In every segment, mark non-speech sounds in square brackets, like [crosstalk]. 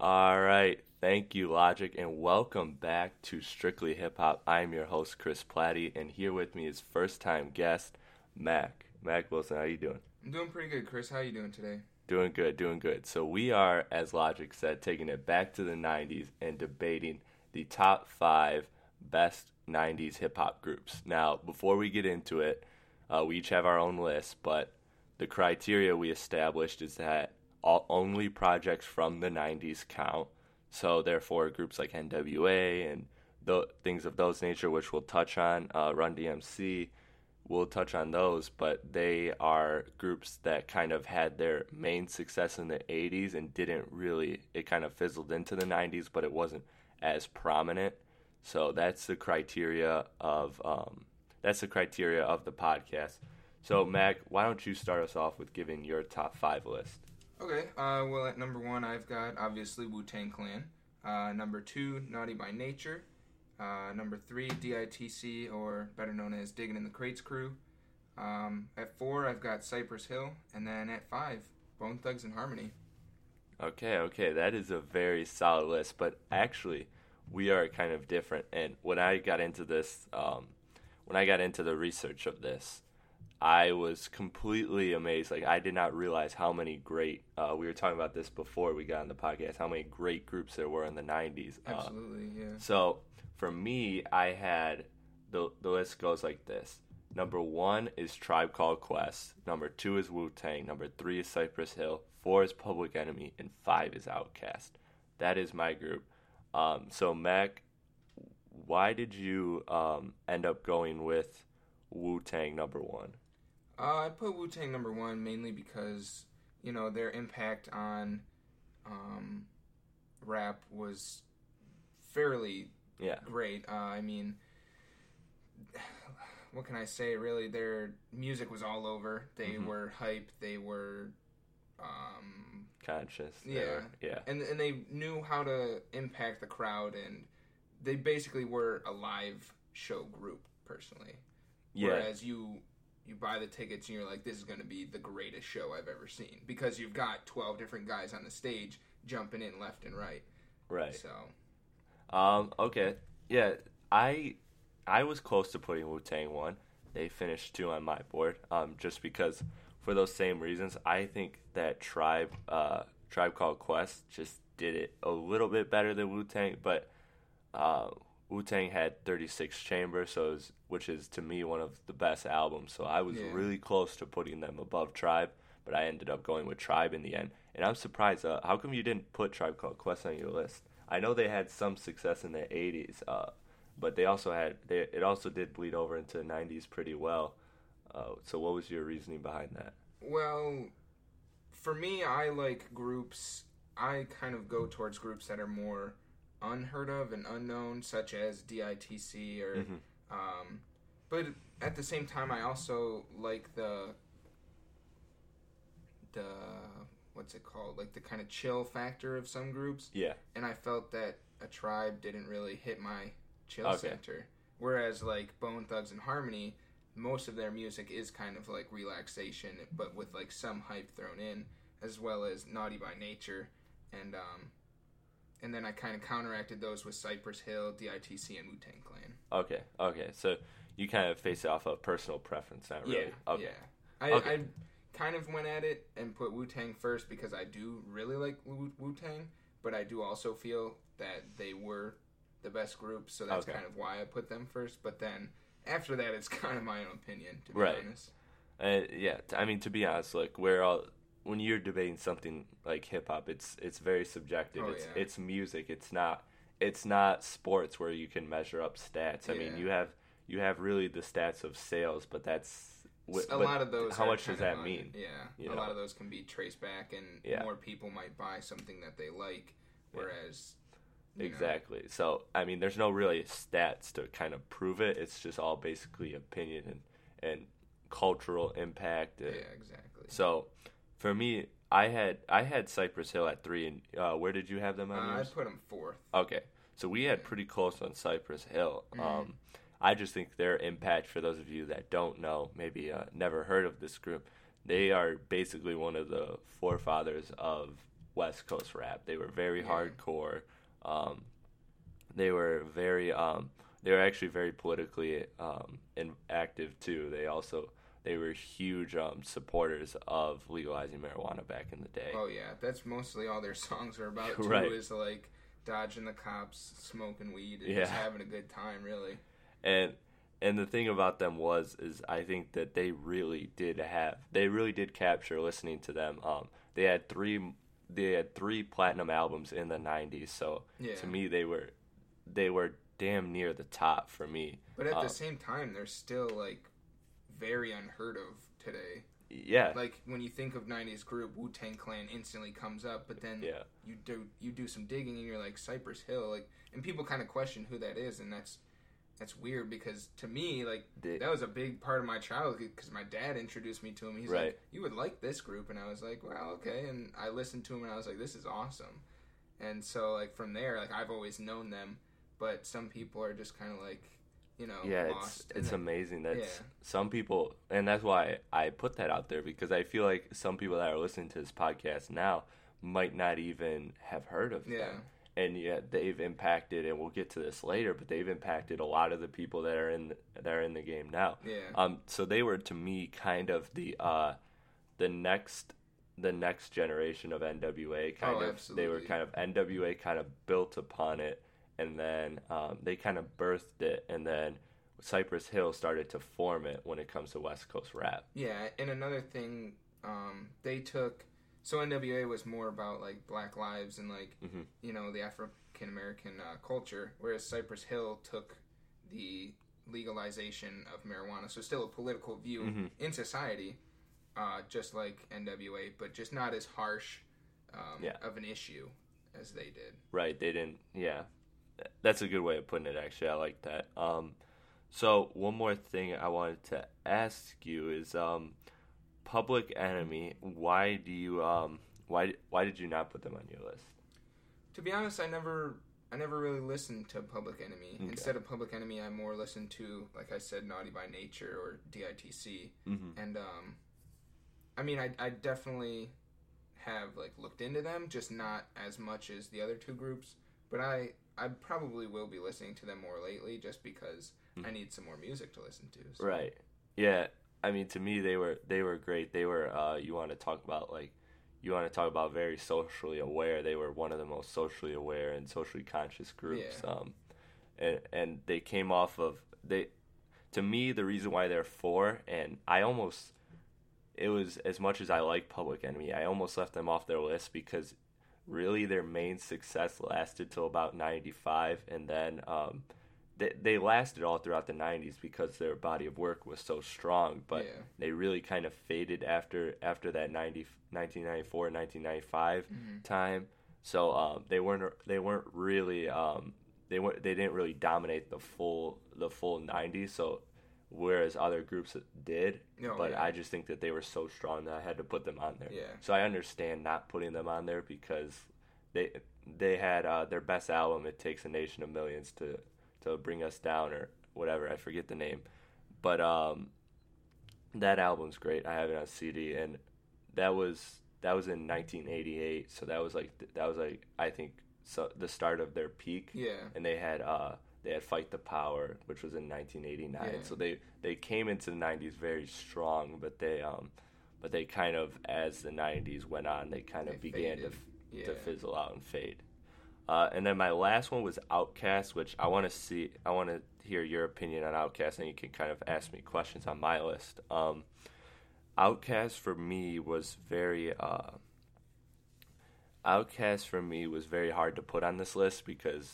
All right. Thank you, Logic, and welcome back to Strictly Hip Hop. I'm your host, Chris Platty, and here with me is first time guest, Mac. Mac Wilson, how you doing? I'm doing pretty good, Chris. How you doing today? Doing good, doing good. So we are, as Logic said, taking it back to the 90s and debating the top five best 90s hip hop groups. Now, before we get into it, uh, we each have our own list, but the criteria we established is that all, only projects from the 90s count. So, therefore, groups like NWA and th- things of those nature, which we'll touch on, uh, Run DMC, we'll touch on those, but they are groups that kind of had their main success in the 80s and didn't really, it kind of fizzled into the 90s, but it wasn't as prominent. So that's the criteria of um, that's the criteria of the podcast. So Mac, why don't you start us off with giving your top five list? Okay. Uh, well, at number one, I've got obviously Wu Tang Clan. Uh, number two, Naughty by Nature. Uh, number three, DITC, or better known as Digging in the Crates Crew. Um, at four, I've got Cypress Hill, and then at five, Bone Thugs and Harmony. Okay, okay, that is a very solid list. But actually, we are kind of different. And when I got into this, um, when I got into the research of this, I was completely amazed. Like I did not realize how many great. Uh, we were talking about this before we got on the podcast. How many great groups there were in the '90s. Absolutely, uh, yeah. So for me, I had the the list goes like this. Number one is Tribe Called Quest. Number two is Wu Tang. Number three is Cypress Hill. Four is Public Enemy, and five is Outkast. That is my group. Um, so Mac, why did you um, end up going with Wu Tang number one? Uh, I put Wu Tang number one mainly because you know their impact on um, rap was fairly yeah. great. Uh, I mean, [sighs] what can I say? Really, their music was all over. They Mhm. were hype. They were, um, Conscious. yeah, there. Yeah. and and they knew how to impact the crowd, and they basically were a live show group. Personally, Yeah. whereas you you buy the tickets and you're like, this is going to be the greatest show I've ever seen because you've got twelve different guys on the stage jumping in left and right. Right. So Um, okay. Yeah, I I was close to putting Wu Tang one. They finished two on my board. Um, just because for those same reasons, I think that Tribe uh Tribe Called Quest just did it a little bit better than Wu Tang, but uh Wu Tang had 36 Chambers, so was, which is to me one of the best albums. So I was Yeah. really close to putting them above Tribe, but I ended up going with Tribe in the end. And I'm surprised. Uh, how come you didn't put Tribe Called Quest on your list? I know they had some success in the 80s, uh, but they also had they, it also did bleed over into the 90s pretty well. Uh, so what was your reasoning behind that? Well, for me, I like groups. I kind of go towards groups that are more unheard of and unknown, such as DITC or. Mhm. Um, but at the same time, I also like the the what's it called? Like the kind of chill factor of some groups, Yeah, and I felt that a tribe didn't really hit my chill Okay. center. Whereas like Bone Thugs and Harmony, most of their music is kind of like relaxation, but with like some hype thrown in, as well as Naughty by Nature, and um, and then I kind of counteracted those with Cypress Hill, DITC, and Wu Tang Clan. okay, okay. So you kind of face it off of personal preference, not really. Yeah, okay. yeah. I, Okay. I kind of went at it and put Wu Tang first because I do really like Wu Tang, but I do also feel that they were the best group, so that's Okay. kind of why I put them first. But then after that, it's [laughs] kind of my own opinion, to be Right. honest. Uh, yeah, I mean to be honest, like we're all when you're debating something like hip hop, it's it's very subjective. Oh, it's yeah. it's music. It's not it's not sports where you can measure up stats. I mean, you have you have really the stats of sales, but that's wh- a lot of those. How much does that on- mean? Yeah, you a know? lot of those can be traced back, and Yeah. more people might buy something that they like, whereas you know, Exactly. So I mean, there's no really stats to kind of prove it. It's just all basically opinion and and cultural impact. yeah, exactly. So for me, I had I had Cypress Hill at three, and uh, where did you have them on Uh, I put them fourth. Okay, so we had pretty close on Cypress Hill. Mm-hmm. Um, I just think their impact, for those of you that don't know, maybe uh, never heard of this group, they are basically one of the forefathers of West Coast rap. They were very Yeah. hardcore. Um, they were very. Um, they were actually very politically um, and active too. They also they were huge um, supporters of legalizing marijuana back in the day. Oh yeah, that's mostly all their songs are about. [laughs] Too, Right. Is like dodging the cops, smoking weed, and Yeah. just having a good time. Really. and and the thing about them was is I think that they really did have they really did capture listening to them. Um, they had three they had three platinum albums in the '90s, so Yeah. to me they were they were damn near the top for me. But at Um, the same time, they're still like very unheard of today. yeah, Like when you think of '90s group, Wu Tang Clan instantly comes up, but then Yeah. you do you do some digging and you're like Cypress Hill, like, and people kind of question who that is, and that's that's weird because to me, like, They- that was a big part of my childhood because my dad introduced me to him. He's Right. like, "You would like this group," and I was like, "Well, okay." And I listened to him and I was like, "This is awesome." And so, like from there, like I've always known them, but some people are just kind of like, you know, yeah, it's it's and amazing that yeah. some people, and that's why I put that out there because I feel like some people that are listening to this podcast now might not even have heard of Yeah. them, and yet they've impacted, and we'll get to this later, but they've impacted a lot of the people that are in that are in the game now. Yeah. Um. So they were to me kind of the uh, the next the next generation of NWA kind Oh, of they were kind of NWA kind of built upon it and then um, they kind of birthed it and then Cypress Hill started to form it when it comes to West Coast rap. Yeah, and another thing, um, they took so NWA was more about like Black lives and like Mhm. you know the African American uh, culture, whereas Cypress Hill took the legalization of marijuana, so still a political view Mm-hmm. in society, uh, just like NWA, but just not as harsh um, Yeah. of an issue as they did. Right, they didn't yeah. That's a good way of putting it actually. I like that. Um so one more thing I wanted to ask you is um Public Enemy, why do you um why why did you not put them on your list? To be honest, I never I never really listened to Public Enemy. Okay. Instead of Public Enemy, I more listened to, like I said, Naughty by Nature or DITC. Mhm. And um, I mean, I I definitely have like looked into them, just not as much as the other two groups. But I I probably will be listening to them more lately, just because I need some more music to listen to. so- Right. Yeah. I mean, to me, they were they were great. They were. Uh, you want to talk about like, you want to talk about very socially aware. They were one of the most socially aware and socially conscious groups. Yeah. Um, and and they came off of they. To me, the reason why they're four, and I almost, it was as much as I like Public Enemy, I almost left them off their list because, really, their main success lasted till about '95, and then. Um, they, they lasted all throughout the 90s because their body of work was so strong but Yeah. they really kind of faded after after that 90, 1994 1995 Mm-hmm. time so um, they weren't they weren't really um, they weren't they didn't really dominate the full the full 90s so whereas other groups did Oh, but yeah. I just think that they were so strong that I had to put them on there Yeah. so I understand not putting them on there because they they had uh, their best album it takes a nation of millions to to bring us down or whatever I forget the name but um that album's great I have it on CD and that was that was in 1988 so that was like that was like I think so the start of their peak Yeah. and they had uh they had Fight the Power, which was in 1989. Yeah. So they they came into the 90s very strong, but they um but they kind of as the 90s went on they kind of They began to, faded. to Yeah. fizzle out and fade uh, and then my last one was Outkast, which I want to see. I want to hear your opinion on Outkast, and you can kind of ask me questions on my list. Um, Outkast for me was very. Uh, Outkast for me was very hard to put on this list because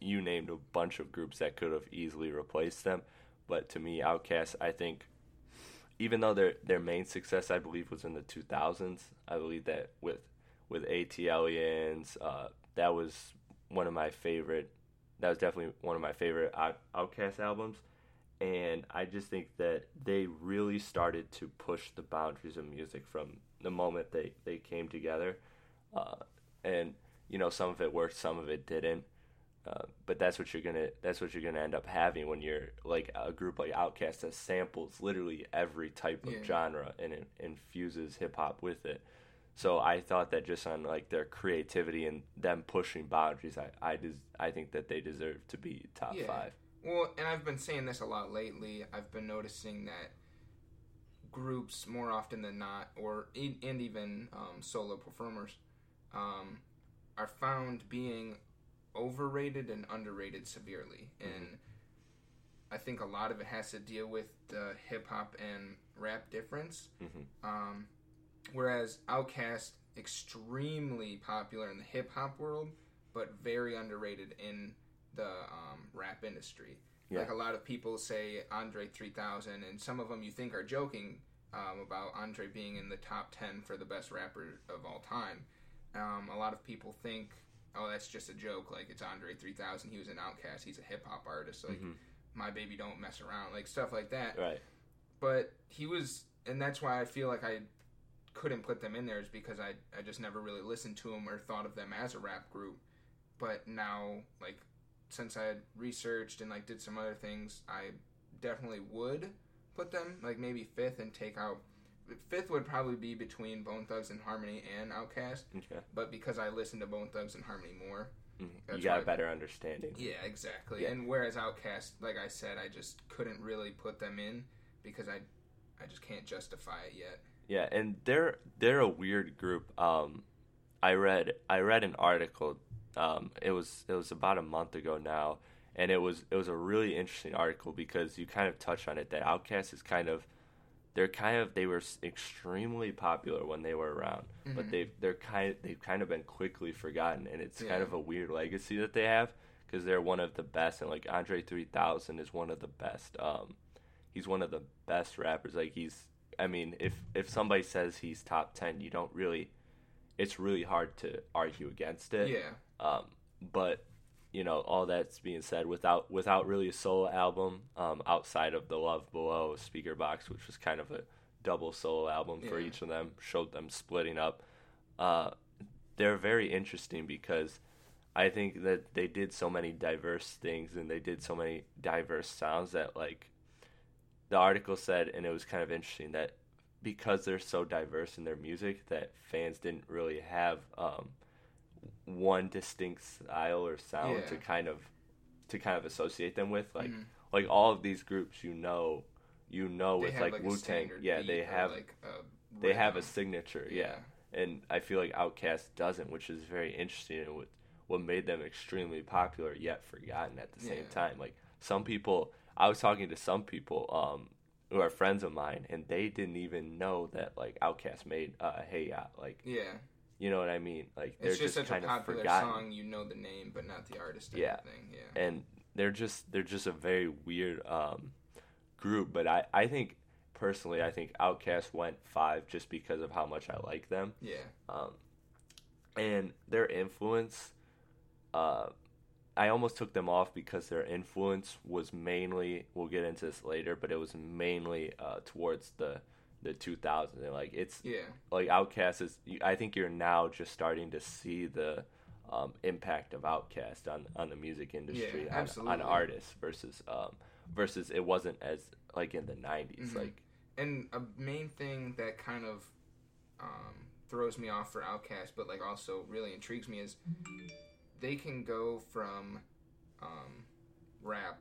you named a bunch of groups that could have easily replaced them, but to me, Outkast, I think, even though their their main success, I believe, was in the 2000s. I believe that with with ATLiens, uh, that was one of my favorite. That was definitely one of my favorite Out- Outkast albums, and I just think that they really started to push the boundaries of music from the moment they they came together, uh, and you know some of it worked, some of it didn't. Uh, but that's what you're gonna that's what you're gonna end up having when you're like a group like Outkast that samples literally every type of Yeah. genre and it infuses hip hop with it. So I thought that just on like their creativity and them pushing boundaries, I I, des- I think that they deserve to be top Yeah. five. Well, and I've been saying this a lot lately. I've been noticing that groups more often than not, or and even um, solo performers, um, are found being overrated and underrated severely. And I think a lot of it has to deal with the hip hop and rap difference. Um, whereas Outkast, extremely popular in the hip hop world, but very underrated in the um, rap industry. Yeah. Like a lot of people say Andre 3000, and some of them you think are joking um, about Andre being in the top 10 for the best rapper of all time. Um, a lot of people think, oh, that's just a joke. Like it's Andre 3000. He was an outcast. He's a hip hop artist. Like my baby don't mess around. Like stuff like that Right. but he was and that's why i feel like i couldn't put them in there is because i, I just never really listened to them or thought of them as a rap group but now like since i had researched and like did some other things i definitely would put them like maybe fifth and take out fifth would probably be between bone thugs and harmony and Outkast Okay. but because i listen to bone thugs and harmony more You That's got a better understanding. yeah, exactly. Yeah. And whereas Outkast, like I said, I just couldn't really put them in because I, I just can't justify it yet. Yeah, and they're they're a weird group. Um, I read I read an article. Um, it was it was about a month ago now, and it was it was a really interesting article because you kind of touch on it that Outkast is kind of they're kind of they were extremely popular when they were around, but they they're kind they've kind of been quickly forgotten, and it's kind of a weird legacy that they have because they're one of the best, and like Andre three thousand is one of the best. Um, he's one of the best rappers. Like he's, I mean, if if somebody says he's top ten, you don't really, it's really hard to argue against it. Yeah. Um, but you know, all that's being said, without without really a solo album, um, outside of the Love Below Speakerboxxx, which was kind of a double solo album for Yeah. each of them, showed them splitting up. Uh, they're very interesting because I think that they did so many diverse things and they did so many diverse sounds that like the article said and it was kind of interesting that because they're so diverse in their music that fans didn't really have um, one distinct style or sound to kind of to kind of associate them with like like all of these groups you know you know They with like, like, Wu Tang yeah they have like a they have a signature, yeah. Yeah. And I feel like Outkast doesn't, which is very interesting and what what made them extremely popular yet forgotten at the same Yeah. time. Like some people, I was talking to some people um, who are friends of mine, and they didn't even know that like Outkast made uh, Hey Ya. Like Yeah. You know what I mean? Like they're It's just, such a kind of popular forgotten song. You know the name, but not the artist. Yeah. Of thing. Yeah. and they're just they're just a very weird um, group. But I I think personally I think Outkast went five just because of how much I like them. Yeah. um, and their influence uh, i almost took them off because their influence was mainly we'll get into this later but it was mainly uh, towards the the 2000s and like it's Yeah. like Outkast is i think you're now just starting to see the um, impact of Outkast on on the music industry Yeah, on, on artists versus um versus it wasn't as like in the 90s Mm-hmm. like And a main thing that kind of um, throws me off for Outkast, but like also really intrigues me is they can go from um, rap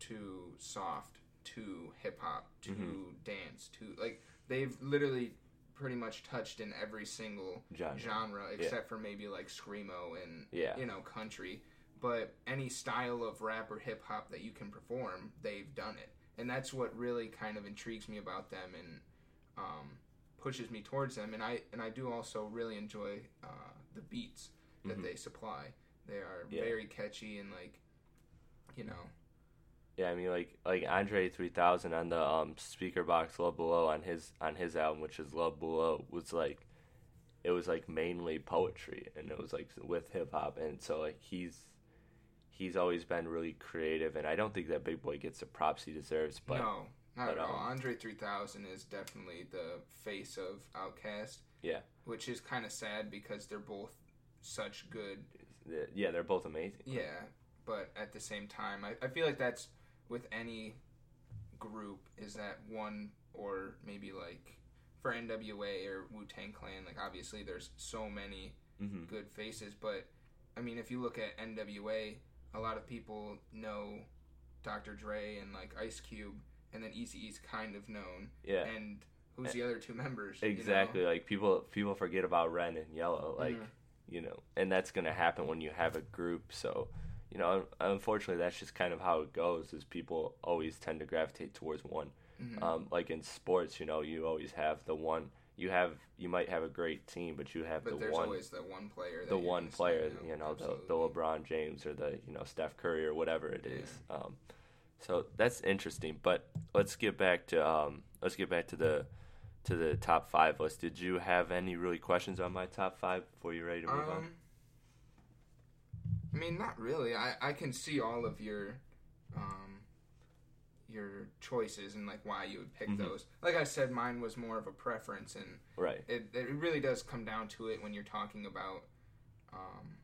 to soft to hip hop to Mm-hmm. dance to like they've literally pretty much touched in every single Genre. genre, except for maybe like screamo and Yeah. you know country. But any style of rap or hip hop that you can perform, they've done it, and that's what really kind of intrigues me about them and um, pushes me towards them. And I and I do also really enjoy uh, the beats that they supply. They are Mm-hmm. Yeah. very catchy and like, you know, Yeah, I mean like like Andre 3000 on the um Speakerboxxx Love Below on his on his album which is Love Below was like it was like mainly poetry and it was like with hip hop and so like he's he's always been really creative and I don't think that Big Boi gets the props he deserves but no, not but, at all. um, Andre 3000 is definitely the face of Outkast, yeah which is kind of sad because they're both such good. yeah they're both amazing. Yeah, but at the same time, I, I feel like that's with any group is that one or maybe like for NWA or Wu Tang Clan, like obviously there's so many Mhm. good faces, but I mean, if you look at NWA, a lot of people know Dr. Dre and like Ice Cube, and then Eazy-E's kind of known. Yeah. And who's the other two members? you know? Exactly. Like people people forget about Ren and Yella. Like Mhm. you know, and that's gonna happen when you have a group. So you know, unfortunately, that's just kind of how it goes. Is people always tend to gravitate towards one. Mm-hmm. Um, like in sports, you know, you always have the one. You have you might have a great team, but you have But the there's one always the one player. That the one player, you know, the, the. LeBron James or the you know Steph Curry or whatever it is. Um, so that's interesting. But let's get back to um, let's get back to the to the top five list. Did you have any really questions on my top five before you're ready to move on? I mean, not really. I, I can see all of your um, your choices and like why you would pick Mm-hmm. those. Like I said, mine was more of a preference, and Right. it it really does come down to it when you're talking about um,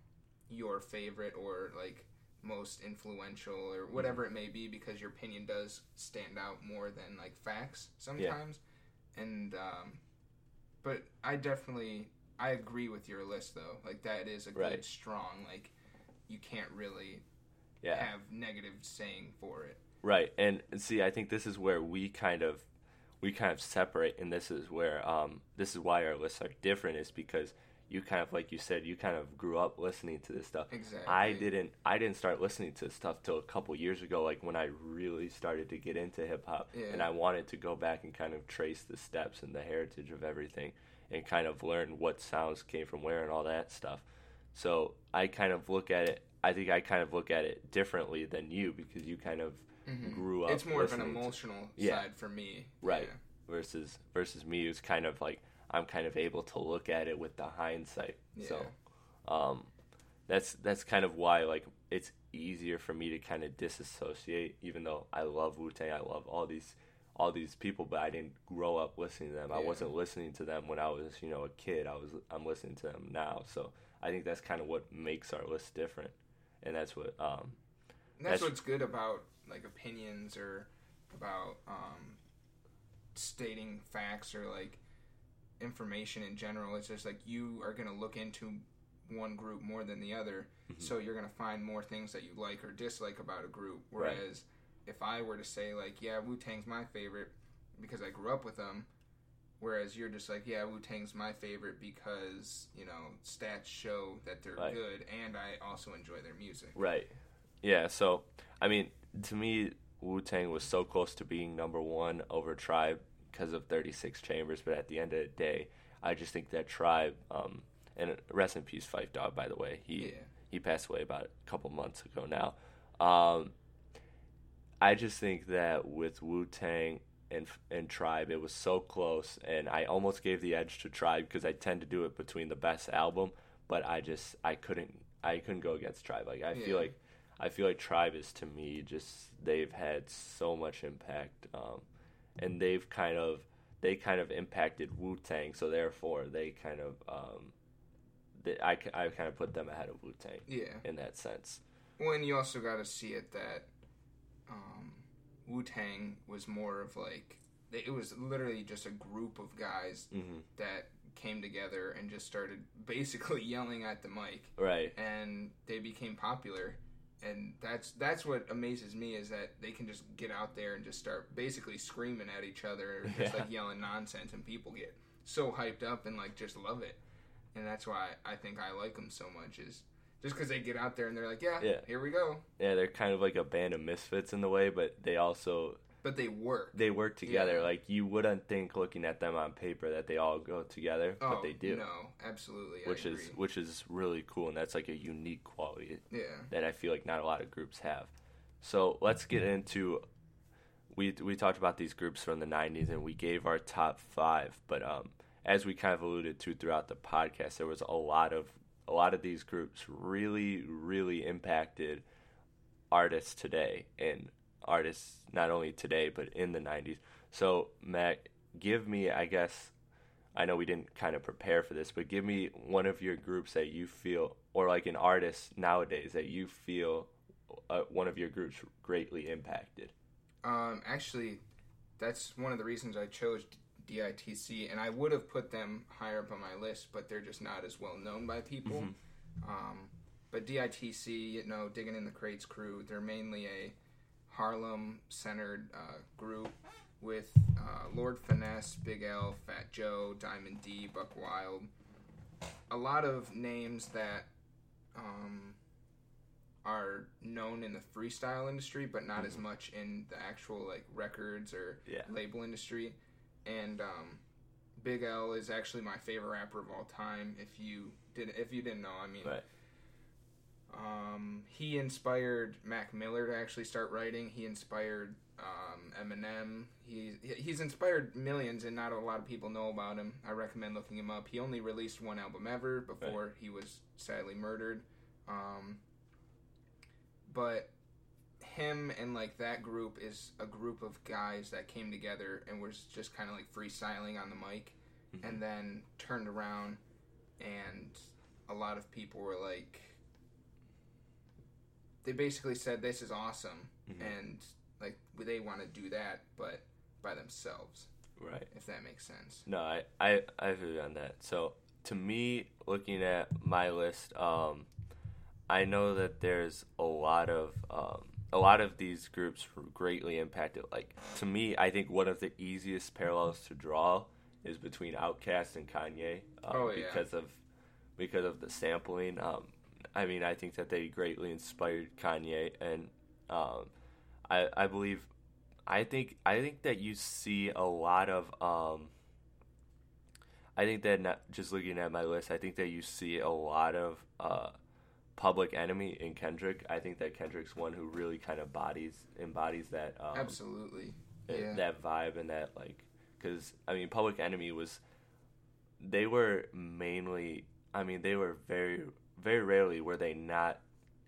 your favorite or like most influential or whatever it may be, because your opinion does stand out more than like facts sometimes. Yeah. And um, but I definitely I agree with your list though. Like that is a good Right. strong like you can't really Yeah. have negative saying for it. Right, and see, I think this is where we kind of we kind of separate, and this is where um, this is why our lists are different, is because you kind of like you said, you kind of grew up listening to this stuff. Exactly. I didn't. I didn't start listening to this stuff till a couple years ago, like when I really started to get into hip hop, Yeah. and I wanted to go back and kind of trace the steps and the heritage of everything, and kind of learn what sounds came from where and all that stuff. So I kind of look at it. I think I kind of look at it differently than you because you kind of grew up. Mm-hmm. It's more of an listening to- emotional Yeah. side for me. right Yeah. versus versus me who's kind of like I'm kind of able to look at it with the hindsight. So um that's that's kind of why like it's easier for me to kind of disassociate even though I love Wu-Tang, I love all these all these people but I didn't grow up listening to them. I wasn't listening to them when I was, you know, a kid. I was I'm listening to them now. So I think that's kind of what makes our list different. And that's what um And that's, That's- what's good about like opinions or about um, stating facts or like information in general. It's just like you are gonna look into one group more than the other, Mm-hmm. so you're gonna find more things that you like or dislike about a group. Whereas if I were to say like, yeah, Wu Tang's my favorite because I grew up with them. Whereas you're just like, yeah, Wu Tang's my favorite because you know stats show that they're Right. good, and I also enjoy their music. Right. Yeah, so I mean, to me Wu Tang was so close to being number one over Tribe because of 36 Chambers, but at the end of the day, I just think that Tribe, um, and rest in peace, Phife Dawg, by the way, he Yeah. he passed away about a couple months ago now. Um, I just think that with Wu Tang and and Tribe, it was so close, and I almost gave the edge to Tribe because I tend to do it between the best album, but I just I couldn't I couldn't go against Tribe. Like I Yeah. feel like I feel like Tribe is to me just they've had so much impact, um, and they've kind of they kind of impacted Wu Tang, so therefore they kind of um, they, I I kind of put them ahead of Wu Tang Yeah. in that sense. Well, and you also got to see it that um, Wu Tang was more of like it was literally just a group of guys Mm-hmm. that came together and just started basically [laughs] yelling at the mic, Right. and they became popular. And that's that's what amazes me is that they can just get out there and just start basically screaming at each other, just Yeah. like yelling nonsense, and people get so hyped up and like just love it, and that's why I think I like them so much. Is just because they get out there and they're like, yeah, Yeah. here we go, Yeah, they're kind of like a band of misfits in the way, but they also but they work. they work together. Yeah. Like you wouldn't think looking at them on paper that they all go together, oh, but they do. No, absolutely, Which is which is really cool and that's like a unique quality yeah, that I feel like not a lot of groups have. So let's get into we we talked about these groups from the '90s and we gave our top five, but um, as we kind of alluded to throughout the podcast, there was a lot of a lot of these groups really really impacted artists today and artists not only today but in the '90s. So Mac, give me I guess I know we didn't kind of prepare for this, but give me one of your groups that you feel, or like an artist nowadays that you feel uh, one of your groups greatly impacted. Um, actually, that's one of the reasons I chose DITC, and I would have put them higher up on my list, but they're just not as well known by people. Um, but DITC, you know, Digging in the Crates crew, they're mainly a Harlem centered uh, group with uh, Lord Finesse, Big L, Fat Joe, Diamond D, Buck Wild. A lot of names that um, are known in the freestyle industry, but not as much in the actual like records or Yeah. label industry. And um, Big L is actually my favorite rapper of all time. If you did, if you didn't know, I mean, Right. um, he inspired Mac Miller to actually start writing. He inspired um, Eminem. He he's inspired millions, and not a lot of people know about him. I recommend looking him up. He only released one album ever before he was sadly murdered. Um, but him and like that group is a group of guys that came together and was just kind of like freestyling on the mic, and then turned around, and a lot of people were like they basically said this is awesome and like they want to do that but by themselves Right. if that makes sense No, I, I, I you on that. So to me, looking at my list, um, I know that there's a lot of um, a lot of these groups were greatly impacted. Like to me, I think one of the easiest parallels to draw is between Outkast and Kanye um, Oh, yeah. because of because of the sampling. Um, I mean, I think that they greatly inspired Kanye, and um, I I believe I think I think that you see a lot of um, I think that not, just looking at my list, I think that you see a lot of uh, Public Enemy in Kendrick. I think that Kendrick's one who really kind of bodies embodies that um, absolutely uh, yeah that vibe and that like because I mean Public Enemy was they were mainly I mean they were very very rarely were they not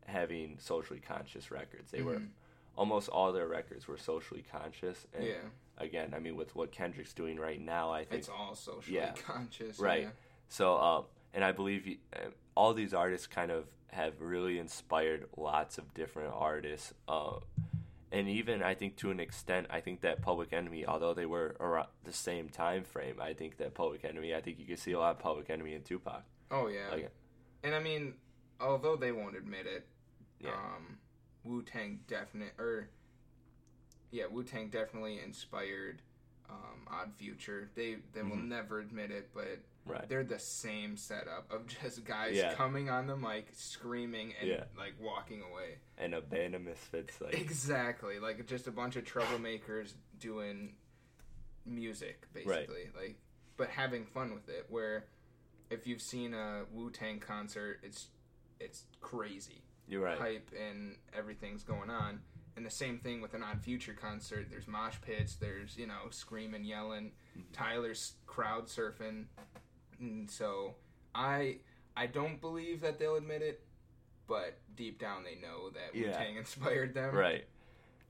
having socially conscious records. They were Mhm. almost all their records were socially conscious. And yeah again, I mean with what Kendrick's doing right now, I think it's all socially Yeah. conscious Right. yeah. so, um, and I believe uh, all these artists kind of have really inspired lots of different artists. Uh, and even I think to an extent, I think that Public Enemy, although they were around the same time frame, I think that Public Enemy, I think you can see a lot of Public Enemy in Tupac. oh yeah Like, and i mean although they won't admit it Yeah. um wu-tang definite or yeah wu-tang definitely inspired um, odd future they they will Mhm. never admit it but right. they're the same setup of [laughs] just guys Yeah. coming on the mic, screaming, and Yeah. like walking away. And a band of misfits, like Exactly, like just a bunch of troublemakers doing music, basically. Like, but having fun with it. Where if you've seen a Wu Tang concert, it's it's crazy, you're right. hype, and everything's going on. And the same thing with an Odd Future concert. There's mosh pits. There's you know screaming, yelling. Mm-hmm. Tyler's crowd surfing. And so I I don't believe that they'll admit it, but deep down they know that Wu Yeah. Tang [laughs] inspired them. Right.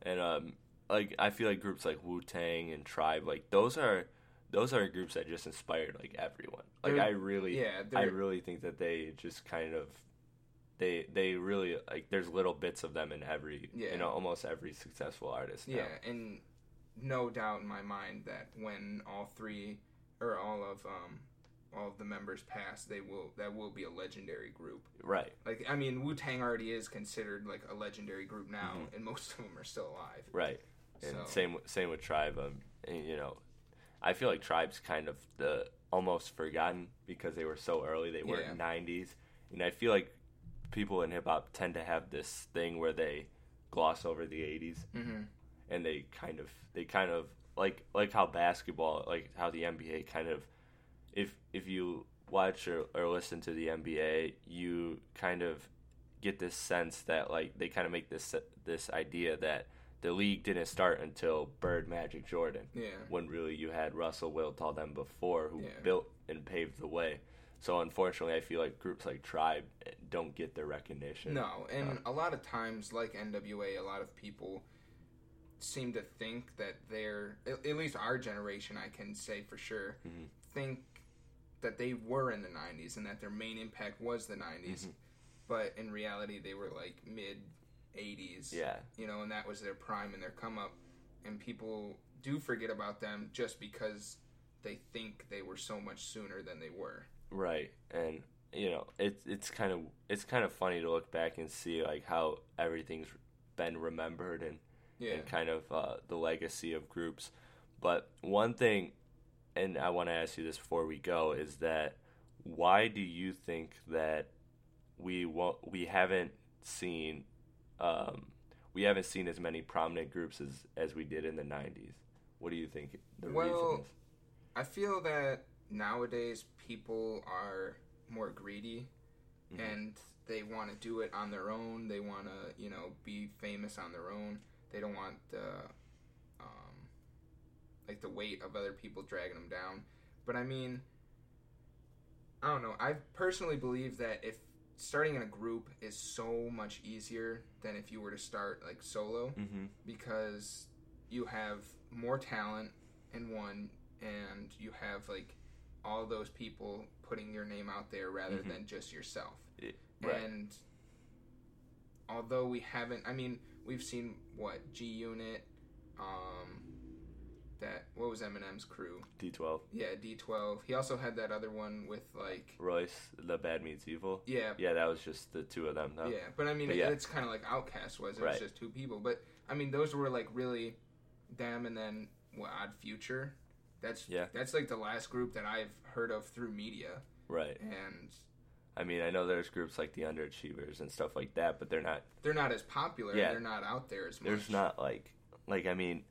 And um like I feel like groups like Wu Tang and Tribe, like those are those are groups that just inspired like everyone. Like They're- I really yeah, I really think that they just kind of they they really like there's little bits of them in every Yeah. you know, almost every successful artist. now. Yeah, and no doubt in my mind that when all three or all of um all of the members pass, they will that will be a legendary group. Right. Like I mean, Wu Tang already is considered like a legendary group now, Mm-hmm. and most of them are still alive. Right. And So- same same with Tribe. Um, and, you know, I feel like Tribe's kind of the almost forgotten because they were so early. They were Yeah. 90s. And I feel like people in hip hop tend to have this thing where they gloss over the 80s hmm and they kind of they kind of like like how basketball like how the NBA kind of if if you watch or, or listen to the NBA you kind of get this sense that like they kind of make this this idea that the league didn't start until Bird Magic Jordan Yeah. when really you had Russell Wilt all them before who Yeah. built and paved the way so unfortunately I feel like groups like Tribe don't get their recognition No, and a lot of times, like NWA, a lot of people seem to think that they're at least our generation, I can say for sure, Mhm. think that they were in the '90s and that their main impact was the '90s, Mm-hmm. but in reality, they were like mid '80s. yeah you know, and that was their prime and their come up, and people do forget about them just because they think they were so much sooner than they were. Right, and you know, it's it's kind of it's kind of funny to look back and see like how everything's been remembered and Yeah. and kind of uh, the legacy of groups. But one thing, and I want to ask you this before we go, is that why do you think that we won't, we haven't seen um, we haven't seen as many prominent groups as as we did in the '90s? What do you think the Well, reason is? I feel that nowadays people are more greedy Mm-hmm. and they want to do it on their own. They want to, you know, be famous on their own. They don't want the um like the weight of other people dragging them down. But I mean I don't know. I personally believe that if starting in a group is so much easier than if you were to start like solo Mm-hmm. because you have more talent in one and you have like all those people putting your name out there rather Mhm. than just yourself. Right. And although we haven't I mean, we've seen what G Unit um that what was Eminem's crew? D12. Yeah, D12. He also had that other one with like Royce, the bad meets evil. yeah, Yeah, that was just the two of them though. Yeah, but I mean, But yeah. it's kind of like Outkast was. It Right. was just two people. But I mean, those were like really them, and then what Odd Future. That's Yeah. That's like the last group that I've heard of through media, Right. and I mean, I know there's groups like the Underachievers and stuff like that, but they're not. they're not as popular. Yeah. They're not out there as much. There's not like, like I mean,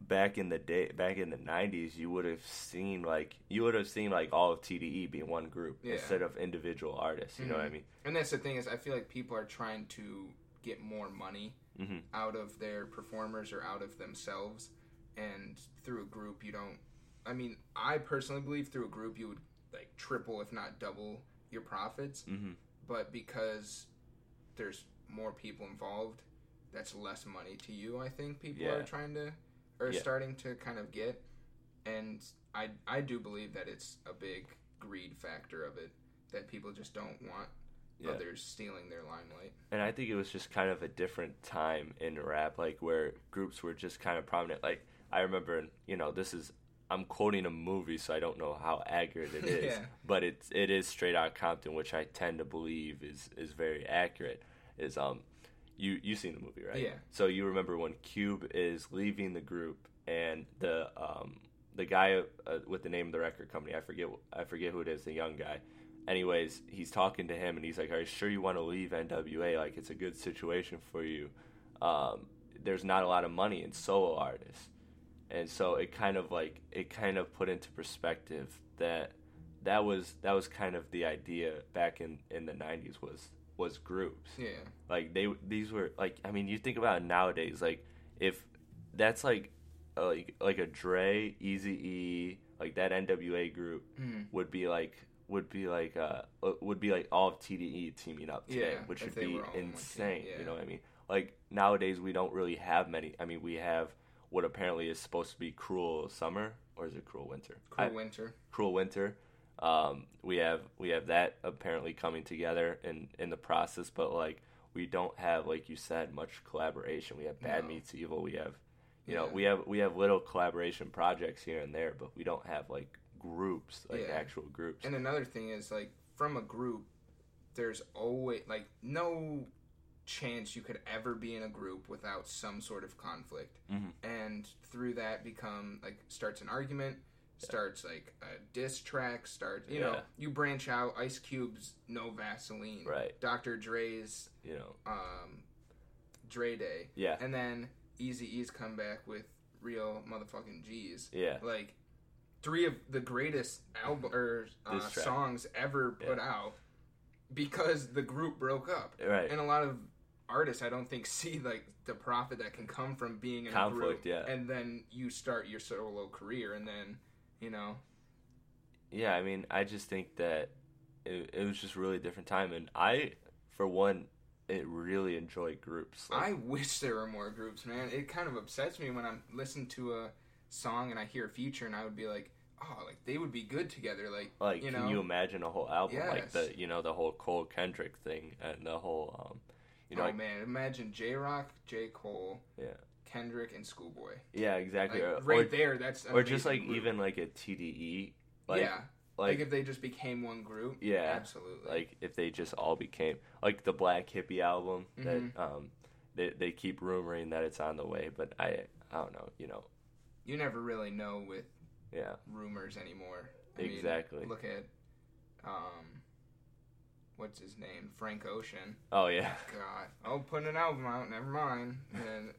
back in the day, back in the '90s, you would have seen like you would have seen like all of TDE be one group Yeah. instead of individual artists. You know what I Mhm. mean? And that's the thing is, I feel like people are trying to get more money hmm out of their performers or out of themselves, and through a group, you don't. I mean, I personally believe through a group you would like triple, if not double, your profits. hmm but because there's more people involved, that's less money to you. I think people Yeah. are trying to or Yeah. starting to kind of get, and I I do believe that it's a big greed factor of it that people just don't want Yeah. others stealing their limelight. And I think it was just kind of a different time in rap, like where groups were just kind of prominent. Like I remember, you know, this is I'm quoting a movie, so I don't know how accurate it [laughs] is, Yeah. but it's it is Straight Out Compton, which I tend to believe is is very accurate. Is um, you you seen the movie right? Yeah. So you remember when Cube is leaving the group and the um the guy uh, with the name of the record company, I forget I forget who it is, the young guy anyways, he's talking to him and he's like, "Are you sure you want to leave NWA? Like, it's a good situation for you. Um, there's not a lot of money in solo artists." And so it kind of like it kind of put into perspective that that was that was kind of the idea back in in the 90s was was groups. Yeah, Like they these were like I mean you think about it nowadays like if that's like uh, like like a Dre, Easy E, like that NWA group Mhm. would be like would be like uh uh, would be like all of TDE teaming up today, Yeah, which would be were all in one team, insane. yeah. You know what I mean? Like nowadays we don't really have many. I mean we have what apparently is supposed to be Cruel Summer or is it Cruel Winter? Cruel I- Winter. Cruel Winter. Um, we have we have that apparently coming together in in the process, but like we don't have like you said much collaboration. We have Bad No. Meets Evil. We have you know we have we have little collaboration projects here and there, but we don't have like groups like Yeah. actual groups. And another thing is like from a group, there's always like no chance you could ever be in a group without some sort of conflict, Mhm. and through that become like starts an argument, starts like a diss track, starts you know Yeah. you branch out. Ice Cube's No Vaseline, Right. Dr. Dre's You know. um, Dre Day, Yeah. and then Eazy-E's come back with Real Motherfucking G's, Yeah. like three of the greatest album or uh, Diss track. songs ever put out because the group broke up. Right. And a lot of artists, I don't think, [laughs] see like the profit that can come from being in Conflict, a group. yeah. And then you start your solo career, and then you know, Yeah, I mean, I just think that it, it was just really different time, and I, for one, it really enjoy groups. Like, I wish there were more groups, man. It kind of upsets me when I'm listening to a song and I hear Future, and I would be like, oh, like they would be good together, like, like, you can know, you imagine a whole album like the, you know, the whole Cole Kendrick thing and the whole, um, you know, oh like, man, imagine Jay Rock, J. Cole, yeah, Kendrick, and Schoolboy. yeah, exactly, Like, right or, there, that's or just like group. even like a TDE, like, yeah, like, like, if they just became one group. Yeah, absolutely. like if they just all became like the Black Hippy album Mhm. that um they they keep rumoring that it's on the way, but I I don't know, you know, you never really know with yeah, rumors anymore. I mean, Exactly. look at, um, what's his name, Frank Ocean. oh yeah, God, oh, putting an album out. Never mind. [laughs] And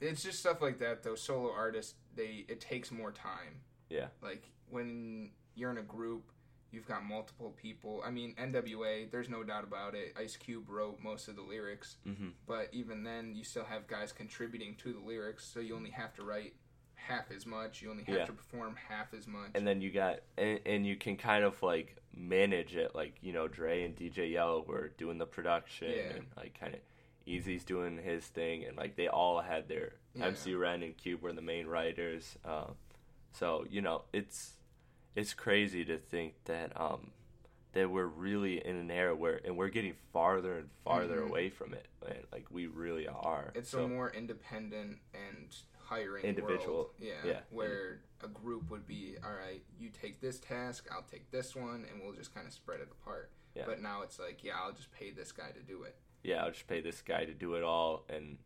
it's just stuff like that. though. solo artists, they it takes more time. yeah, Like when you're in a group, you've got multiple people. I mean, NWA. There's no doubt about it. Ice Cube wrote most of the lyrics, hmm but even then, you still have guys contributing to the lyrics. So you only have to write half as much. You only have Yeah. to perform half as much. and then you got and, and you can kind of like manage it, like you know Dre and DJ Yella were doing the production Yeah. and like kind of. Eazy's doing his thing, and like they all had their Yeah. MC Ren and Cube were the main writers. Uh, so you know it's it's crazy to think that um, that we're really in an era where and we're getting farther and farther Mhm. away from it. Man. Like we really are. It's so, a more independent and hiring Individual, world. Yeah, yeah. Where a group would be, all right, you take this task, I'll take this one, and we'll just kind of spread it apart. Yeah. But now it's like, yeah, I'll just pay this guy to do it. Yeah, I'll just pay this guy to do it all, and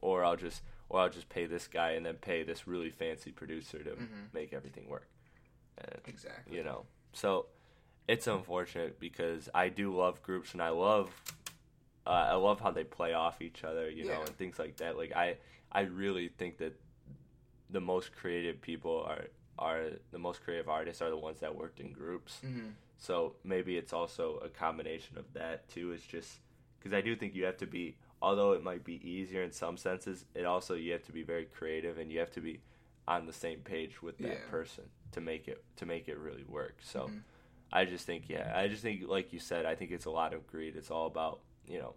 or I'll just or I'll just pay this guy and then pay this really fancy producer to Mhm. make everything work. And, Exactly. you know, so it's unfortunate because I do love groups and I love uh, I love how they play off each other, you know, and things like that. Like I I really think that the most creative people are are the most creative artists are the ones that worked in groups. hmm So maybe it's also a combination of that too. It's just because I do think you have to be, although it might be easier in some senses, it also you have to be very creative and you have to be on the same page with that Yeah. person to make it to make it really work. So Mhm. I just think yeah, I just think like you said, I think it's a lot of greed. It's all about you know,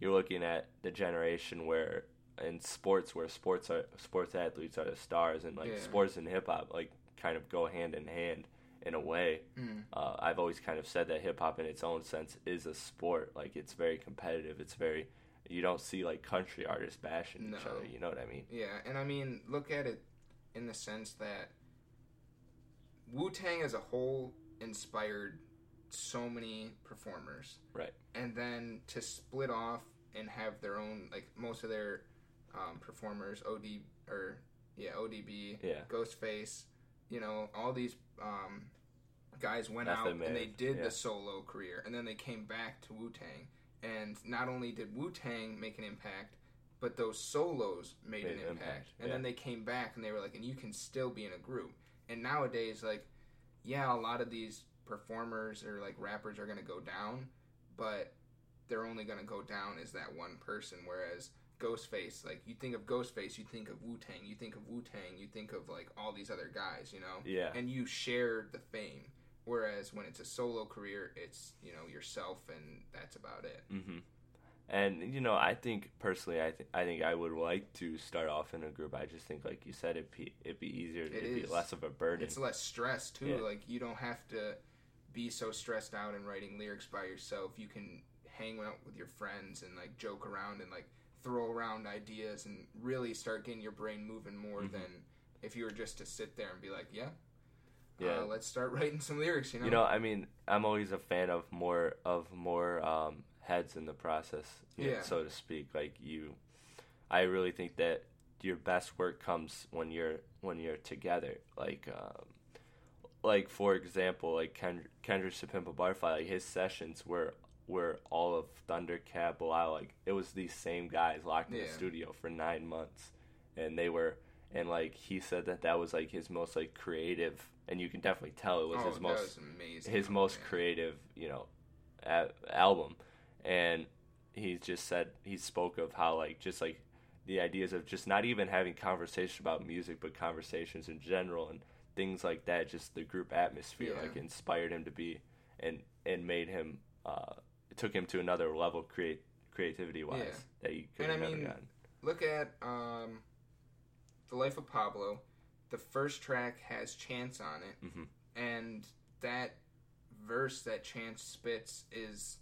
you're looking at the generation where in sports where sports are sports athletes are the stars and like Yeah. sports and hip hop like kind of go hand in hand in a way. Mhm. Uh, I've always kind of said that hip hop, in its own sense, is a sport. Like it's very competitive. It's very you don't see like country artists bashing each other. You know what I mean? Yeah, and I mean, look at it in the sense that Wu Tang as a whole inspired so many performers. Right. and then to split off and have their own like most of their um, performers od or yeah odb Yeah. ghostface you know all these um, guys went Method out and they did yeah. the solo career and then they came back to wu-tang and not only did wu-tang make an impact but those solos made, Made an an impact, impact, and yeah. then they came back and they were like and you can still be in a group and nowadays like yeah a lot of these performers or like rappers are going to go down but they're only going to go down as that one person whereas ghostface like you think of ghostface you think of wu-tang you think of wu-tang you think of like all these other guys you know Yeah. and you share the fame whereas when it's a solo career it's you know yourself and that's about it Mm-hmm. And you know, I think personally, I th- I think I would like to start off in a group. I just think, like you said, it be it'd be easier. It it'd is. be less of a burden. it's less stress too Yeah. like you don't have to be so stressed out and writing lyrics by yourself you can hang out with your friends and like joke around and like throw around ideas and really start getting your brain moving more Mhm. than if you were just to sit there and be like yeah Yeah. uh, let's start [laughs] writing some lyrics you know You know, I mean, I'm always a fan of more of more um, heads in the process, you know, Yeah. so to speak. Like you, I really think that your best work comes when you're when you're together. Like, um, like for example, like Kend- Kendrick to Pimp a Butterfly, like his sessions were were all of Thundercat, Bilal, like it was these same guys locked in Yeah. the studio for nine months, and they were, and like he said that that was like his most like creative, and you can definitely tell it was oh, his most was amazing. his Oh, most man. creative, you know, a- album, and he just said he spoke of how like just like the ideas of just not even having conversation about music, but conversations in general and things like that. Just the group atmosphere Yeah. like inspired him to be, and and made him uh, it took him to another level create creativity wise Yeah. that he could have never mean, gotten. Look at um, the life of Pablo. The first track has Chance on it, Mhm. and that verse that Chance spits is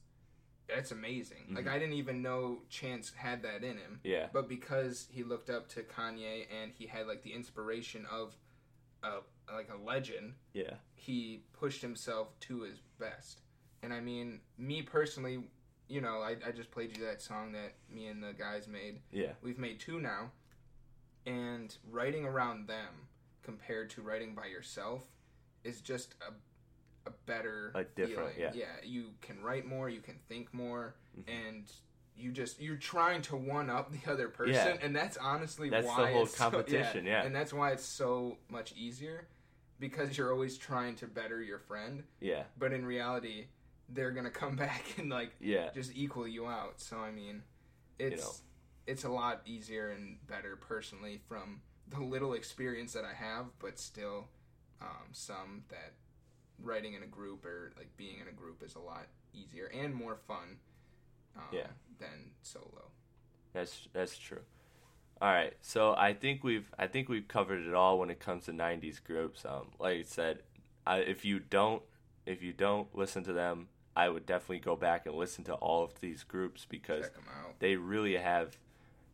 that's amazing. Like Mhm. I didn't even know Chance had that in him. Yeah, But because he looked up to Kanye and he had like the inspiration of a like a legend, yeah, he pushed himself to his best. And I mean, me personally, you know, I, I just played you that song that me and the guys made. yeah, We've made two now. And writing around them compared to writing by yourself is just a, a better A different- feeling. yeah. Yeah, you can write more, you can think more, Mm-hmm. and you just you're trying to one up the other person, Yeah. and that's honestly That's the why whole it's so- competition, yeah. and that's why it's so much easier because you're always trying to better your friend, yeah, but in reality, they're gonna come [laughs] back and like yeah. just equal you out. So I mean, it's know. it's a lot easier and better personally from the little experience that I have, but still, um, some that writing in a group or like being in a group is a lot easier and more fun. Um, Yeah. Than solo. That's that's true. All right, so I think we've I think we've covered it all when it comes to '90s groups. Um, like I said, I, if you don't if you don't listen to them, I would definitely go back and listen to all of these groups because Check them out. they really have.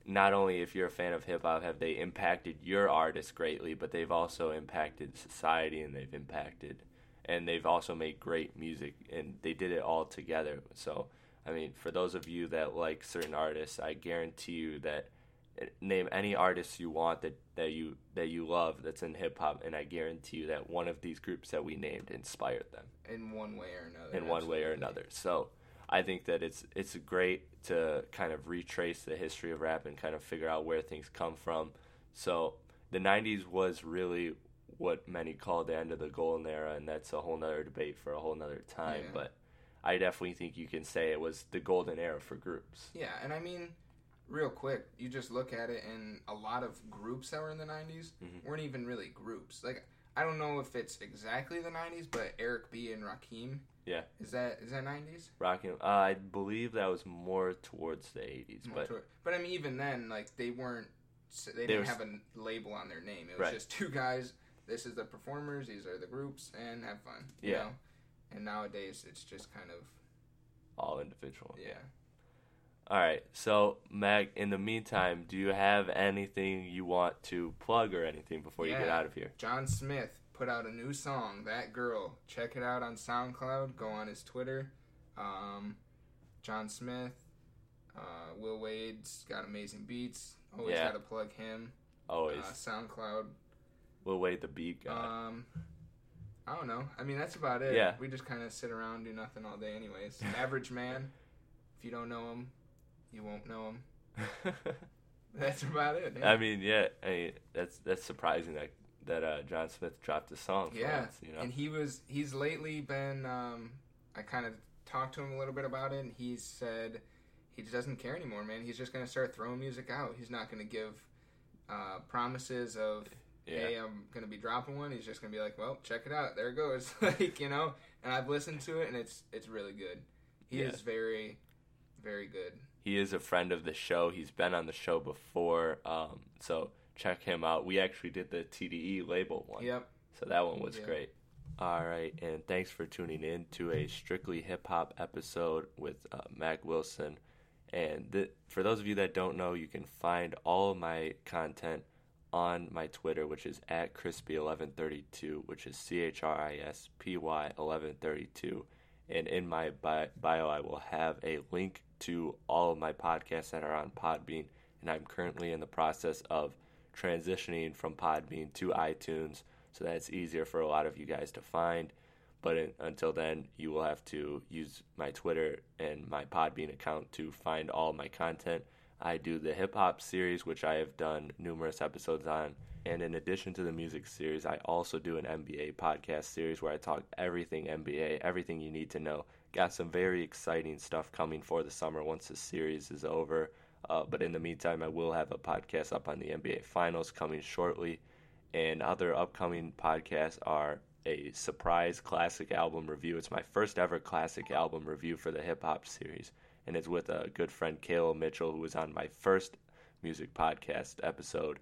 Not only if you're a fan of hip hop have they impacted your artist greatly, but they've also impacted society and they've impacted and they've also made great music and they did it all together. So, I mean, for those of you that like certain artists, I guarantee you that name any artist you want that, that you that you love that's in hip hop and I guarantee you that one of these groups that we named inspired them In one way or another. in one way or another. So I think that it's it's great to kind of retrace the history of rap and kind of figure out where things come from. So the '90s was really what many call the end of the golden era, and that's a whole nother debate for a whole nother time. Yeah. But I definitely think you can say it was the golden era for groups. Yeah, and I mean, real quick, you just look at it, and a lot of groups that were in the '90s Mm-hmm. weren't even really groups. Like, I don't know if it's exactly the '90s, but Eric B and Rakim Yeah, is that is that '90s? Rakim. Uh, I believe that was more towards the '80s, More but toward- but I mean, even then, like they weren't, they They didn't have a label on their name. It was Right. just two guys. This is the performers. These are the groups, and have fun. You Yeah. Know? And nowadays, it's just kind of all individual. yeah. All right. So, Mac, in the meantime, do you have anything you want to plug or anything before you get out of here? John Smith put out a new song, That Girl. Check it out on SoundCloud. Go on his Twitter. Um, John Smith. Uh, Will Wade's got amazing beats. Always Yeah. got to plug him. Always. Uh, SoundCloud. Will Wade, the beat guy. Um, I don't know. I mean, that's about it. Yeah. We just kind of sit around, do nothing all day, anyways. Average man. If you don't know him, you won't know him. [laughs] That's about it. yeah. I mean, yeah. I mean, that's that's surprising that that uh, John Smith dropped a song. For Yeah, us, you know. and he was he's lately been. Um, I kind of talked to him a little bit about it, and he said he just doesn't care anymore, man. He's just gonna start throwing music out. He's not gonna give uh, promises of hey, I'm gonna be dropping one. He's just gonna be like, well, check it out. There it goes. [laughs] like you know, and I've listened to it, and it's it's really good. He Yeah. is very, very good. He is a friend of the show. He's been on the show before, um, so check him out. We actually did the TDE label one. Yep. So that one was Yeah. great. All right, and thanks for tuning in to a strictly hip hop episode with uh, Mac Wilson. And th- for those of you that don't know, you can find all of my content on my Twitter, which is at Chrispy1132, which is C H R I S P Y 1132. And in my bi- bio, I will have a link to all of my podcasts that are on Podbean. And I'm currently in the process of transitioning from Podbean to iTunes. so that it's easier for a lot of you guys to find. But in, until then, you will have to use my Twitter and my Podbean account to find all my content. I do the hip hop series, which I have done numerous episodes on. And in addition to the music series, I also do an NBA podcast series where I talk everything NBA, everything you need to know. Got some very exciting stuff coming for the summer once the series is over. Uh, but in the meantime, I will have a podcast up on the NBA Finals coming shortly. And other upcoming podcasts are a surprise classic album review. It's my first ever classic album review for the hip hop series. And it's with a good friend, Caleb Mitchell, who was on my first music podcast episode.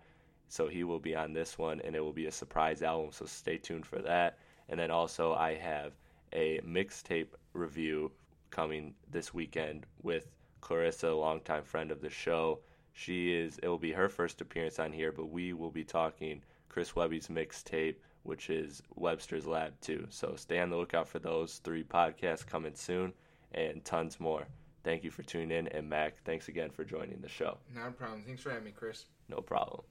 So he will be on this one, and it will be a surprise album. So stay tuned for that. And then also, I have a mixtape review coming this weekend with Clarissa, a longtime friend of the show. She is, it will be her first appearance on here, but we will be talking Chris Webby's mixtape, which is Webster's Lab 2. So stay on the lookout for those three podcasts coming soon and tons more. Thank you for tuning in. And Mac, thanks again for joining the show. Not a problem. Thanks for having me, Chris. No problem.